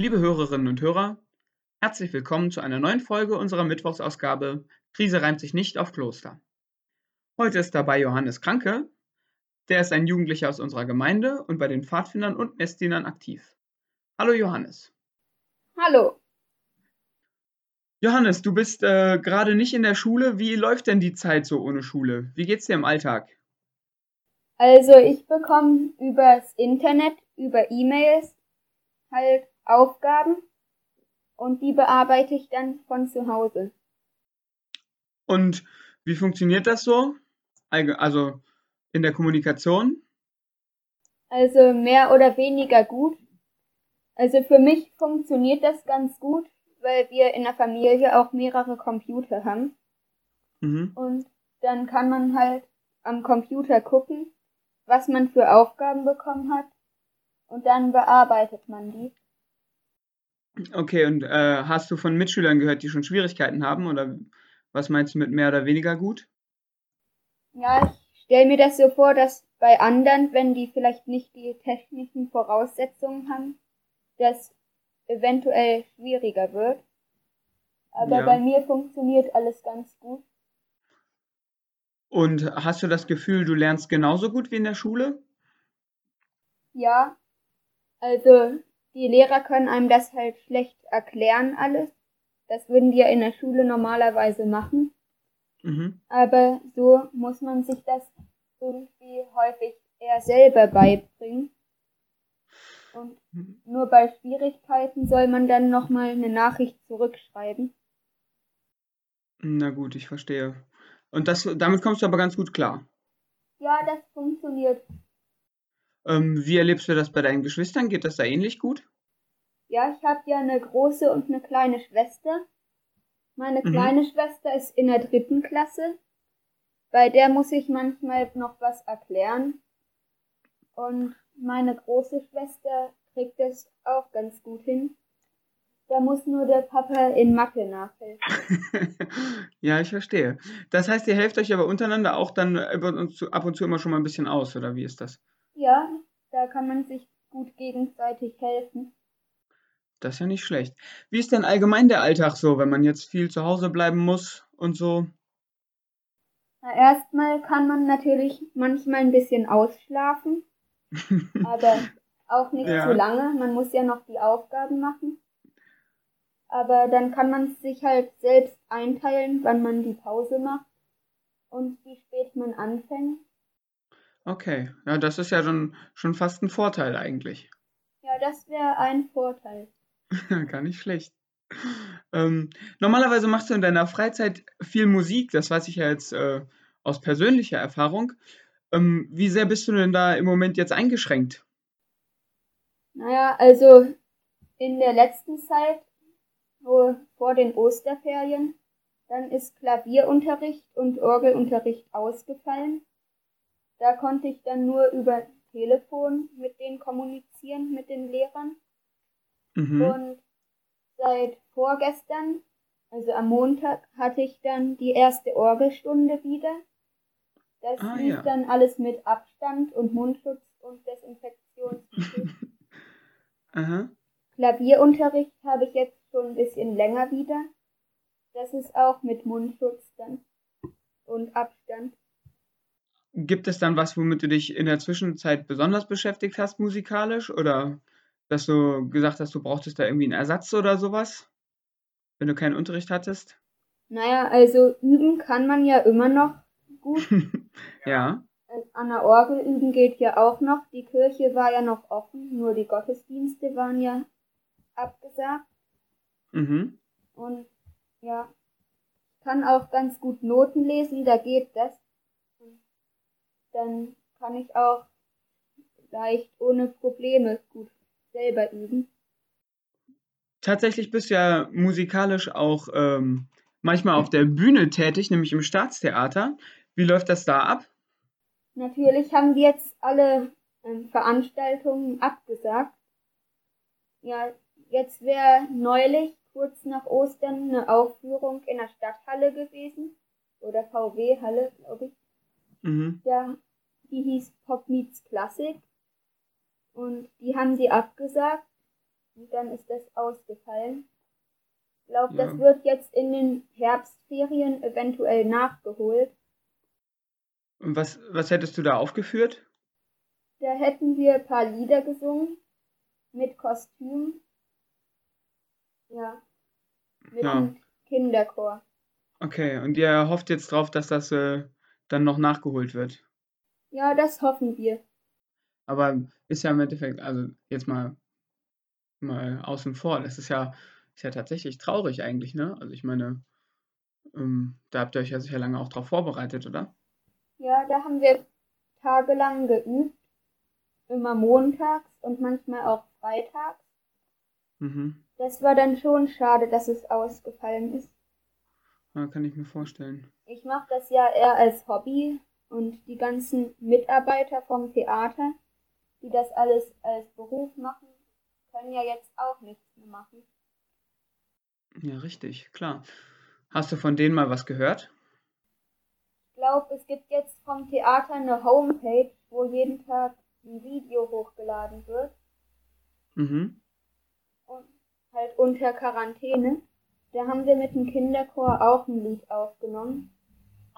Liebe Hörerinnen und Hörer, herzlich willkommen zu einer neuen Folge unserer Mittwochsausgabe Krise reimt sich nicht auf Kloster. Heute ist dabei Johannes Kranke, der ist ein Jugendlicher aus unserer Gemeinde und bei den Pfadfindern und Messdienern aktiv. Hallo Johannes. Hallo. Johannes, du bist äh, gerade nicht in der Schule. Wie läuft denn die Zeit so ohne Schule? Wie geht's dir im Alltag? Also ich bekomme übers Internet, über E-Mails halt Aufgaben und die bearbeite ich dann von zu Hause. Und wie funktioniert das so? Also in der Kommunikation? Also mehr oder weniger gut. Also für mich funktioniert das ganz gut, weil wir in der Familie auch mehrere Computer haben. Mhm. Und dann kann man halt am Computer gucken, was man für Aufgaben bekommen hat. Und dann bearbeitet man die. Okay, und äh, hast du von Mitschülern gehört, die schon Schwierigkeiten haben? Oder was meinst du mit mehr oder weniger gut? Ja, ich stelle mir das so vor, dass bei anderen, wenn die vielleicht nicht die technischen Voraussetzungen haben, das eventuell schwieriger wird. Aber ja. bei mir funktioniert alles ganz gut. Und hast du das Gefühl, du lernst genauso gut wie in der Schule? Ja. Also die Lehrer können einem das halt schlecht erklären alles. Das würden die ja in der Schule normalerweise machen. Mhm. Aber so muss man sich das irgendwie häufig eher selber beibringen. Und nur bei Schwierigkeiten soll man dann nochmal eine Nachricht zurückschreiben. Na gut, ich verstehe. Und das, damit kommst du aber ganz gut klar. Ja, das funktioniert. Ähm, wie erlebst du das bei deinen Geschwistern? Geht das da ähnlich gut? Ja, ich habe ja eine große und eine kleine Schwester. Meine mhm. kleine Schwester ist in der dritten Klasse. Bei der muss ich manchmal noch was erklären. Und meine große Schwester kriegt es auch ganz gut hin. Da muss nur der Papa in Mathe nachhelfen. ja, ich verstehe. Das heißt, ihr helft euch aber untereinander auch dann ab und zu immer schon mal ein bisschen aus, oder wie ist das? Ja, da kann man sich gut gegenseitig helfen. Das ist ja nicht schlecht. Wie ist denn allgemein der Alltag so, wenn man jetzt viel zu Hause bleiben muss und so? Na, erstmal kann man natürlich manchmal ein bisschen ausschlafen, aber auch nicht ja. zu lange. Man muss ja noch die Aufgaben machen. Aber dann kann man sich halt selbst einteilen, wann man die Pause macht und wie spät man anfängt. Okay, ja, das ist ja schon, schon fast ein Vorteil eigentlich. Ja, das wäre ein Vorteil. Gar nicht schlecht. Ähm, normalerweise machst du in deiner Freizeit viel Musik, das weiß ich ja jetzt äh, aus persönlicher Erfahrung. Ähm, wie sehr bist du denn da im Moment jetzt eingeschränkt? Naja, also in der letzten Zeit wo vor den Osterferien. Dann ist Klavierunterricht und Orgelunterricht ausgefallen. Da konnte ich dann nur über Telefon mit denen kommunizieren, mit den Lehrern. Mhm. Und seit vorgestern, also am Montag, hatte ich dann die erste Orgelstunde wieder. Das ah, lief ja. dann alles mit Abstand und Mundschutz und Desinfektionsmittel. Klavierunterricht habe ich jetzt schon ein bisschen länger wieder. Das ist auch mit Mundschutz dann und Abstand. Gibt es dann was, womit du dich in der Zwischenzeit besonders beschäftigt hast, musikalisch? Oder dass du gesagt hast, du brauchtest da irgendwie einen Ersatz oder sowas, wenn du keinen Unterricht hattest? Naja, also üben kann man ja immer noch gut. ja. An der Orgel üben geht ja auch noch. Die Kirche war ja noch offen, nur die Gottesdienste waren ja abgesagt. Mhm. Und ja, kann auch ganz gut Noten lesen, da geht das. Dann kann ich auch leicht ohne Probleme gut selber üben. Tatsächlich bist du ja musikalisch auch ähm, manchmal auf der Bühne tätig, nämlich im Staatstheater. Wie läuft das da ab? Natürlich haben wir jetzt alle ähm, Veranstaltungen abgesagt. Ja, jetzt wäre neulich kurz nach Ostern eine Aufführung in der Stadthalle gewesen. Oder VW-Halle, glaube ich. Mhm. Ja, die hieß Pop Meets Classic. Und die haben sie abgesagt, Und dann ist das ausgefallen. Ich glaube, Ja. das wird jetzt in den Herbstferien eventuell nachgeholt. Und was, was hättest du da aufgeführt? Da hätten wir ein paar Lieder gesungen mit Kostüm. Ja, mit Ja. einem Kinderchor. Okay, und ihr hofft jetzt drauf, dass das äh, dann noch nachgeholt wird. Ja, das hoffen wir. Aber ist ja im Endeffekt, also jetzt mal, mal außen vor, das ist ja, ist ja tatsächlich traurig eigentlich, ne? Also ich meine, ähm, da habt ihr euch ja sicher lange auch drauf vorbereitet, oder? Ja, da haben wir tagelang geübt. Immer montags und manchmal auch freitags. Mhm. Das war dann schon schade, dass es ausgefallen ist. Ja, kann ich mir vorstellen. Ich mache das ja eher als Hobby und die ganzen Mitarbeiter vom Theater, die das alles als Beruf machen, können ja jetzt auch nichts mehr machen. Ja, richtig, klar. Hast du von denen mal was gehört? Ich glaube, es gibt jetzt vom Theater eine Homepage, wo jeden Tag ein Video hochgeladen wird Mhm. und halt unter Quarantäne. Da haben wir mit dem Kinderchor auch ein Lied aufgenommen.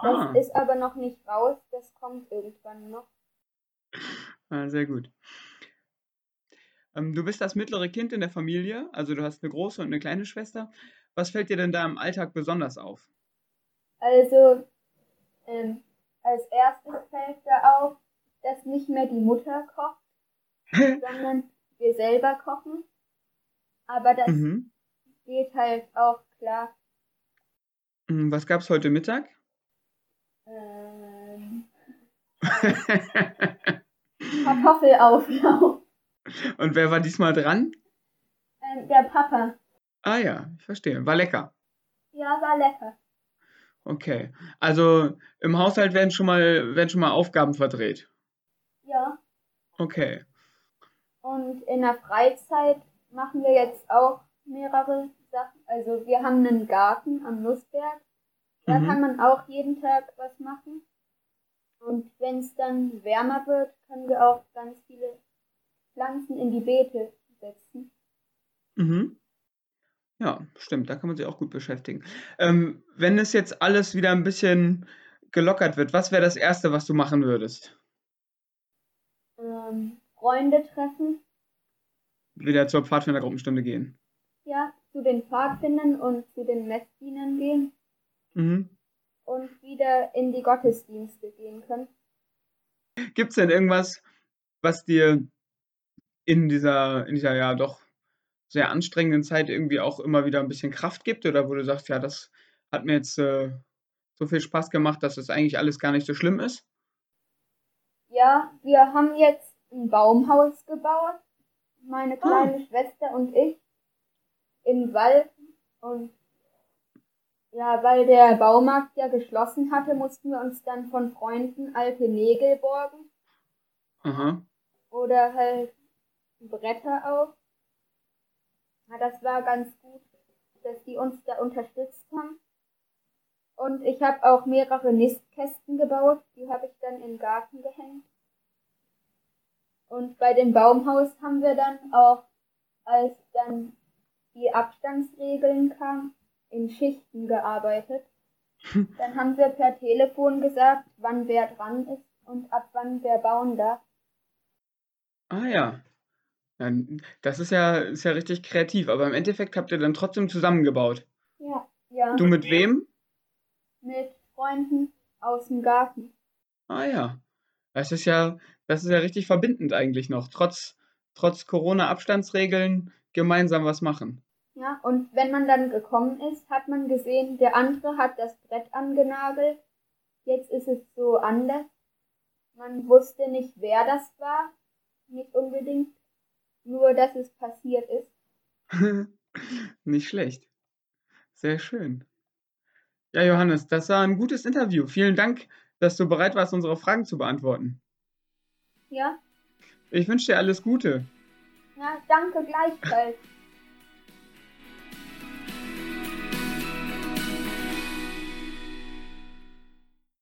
Das Ah, ist aber noch nicht raus, das kommt irgendwann noch. ah, sehr gut. Ähm, du bist das mittlere Kind in der Familie, also du hast eine große und eine kleine Schwester. Was fällt dir denn da im Alltag besonders auf? Also, ähm, als erstes fällt da auf, dass nicht mehr die Mutter kocht, sondern wir selber kochen. Aber das Mhm. Geht halt auch klar. Mm, Was gab's heute Mittag? Ähm, Kartoffelauflauf. Und wer war diesmal dran? Ähm, der Papa. Ah ja, ich verstehe. War lecker. Ja, war lecker. Okay. Also im Haushalt werden schon mal, werden schon mal Aufgaben verdreht. Ja. Okay. Und in der Freizeit machen wir jetzt auch mehrere Sachen. Also wir haben einen Garten am Nussberg. Da Mhm. kann man auch jeden Tag was machen. Und wenn es dann wärmer wird, können wir auch ganz viele Pflanzen in die Beete setzen. Mhm. Ja, stimmt, da kann man sich auch gut beschäftigen. Ähm, wenn es jetzt alles wieder ein bisschen gelockert wird, was wäre das Erste, was du machen würdest? Ähm, Freunde treffen, Wieder zur Pfadfindergruppenstunde gehen. ja, zu den Pfadfindern und zu den Messdienern gehen Mhm. und wieder in die Gottesdienste gehen können. Gibt es denn irgendwas, was dir in dieser, in dieser ja doch sehr anstrengenden Zeit irgendwie auch immer wieder ein bisschen Kraft gibt oder wo du sagst, ja, das hat mir jetzt äh, so viel Spaß gemacht, dass es eigentlich alles gar nicht so schlimm ist? Ja, wir haben jetzt ein Baumhaus gebaut, meine Ah. kleine Schwester und ich, im Wald. Und ja, weil der Baumarkt ja geschlossen hatte, mussten wir uns dann von Freunden alte Nägel borgen Aha. oder halt Bretter auch. Ja, das war ganz gut, dass die uns da unterstützt haben. Und ich habe auch mehrere Nistkästen gebaut, die habe ich dann im Garten gehängt. Und bei dem Baumhaus haben wir dann auch, als dann die Abstandsregeln kamen, in Schichten gearbeitet. Dann haben wir per Telefon gesagt, wann wer dran ist und ab wann wer bauen darf. Ah ja. Ja, das ist ja, ist ja richtig kreativ, aber im Endeffekt habt ihr dann trotzdem zusammengebaut. Ja, ja, Du mit wem? mit Freunden aus dem Garten. Ah ja. Das ist ja, das ist ja richtig verbindend eigentlich noch. Trotz, trotz Corona-Abstandsregeln gemeinsam was machen. Ja, und wenn man dann gekommen ist, hat man gesehen, der andere hat das Brett angenagelt. Jetzt ist es so anders. Man wusste nicht, wer das war. Nicht unbedingt. Nur, dass es passiert ist. Nicht schlecht. Sehr schön. Ja, Johannes, das war ein gutes Interview. Vielen Dank, dass du bereit warst, unsere Fragen zu beantworten. Ja, Ich wünsche dir alles Gute. Ja, danke gleichfalls.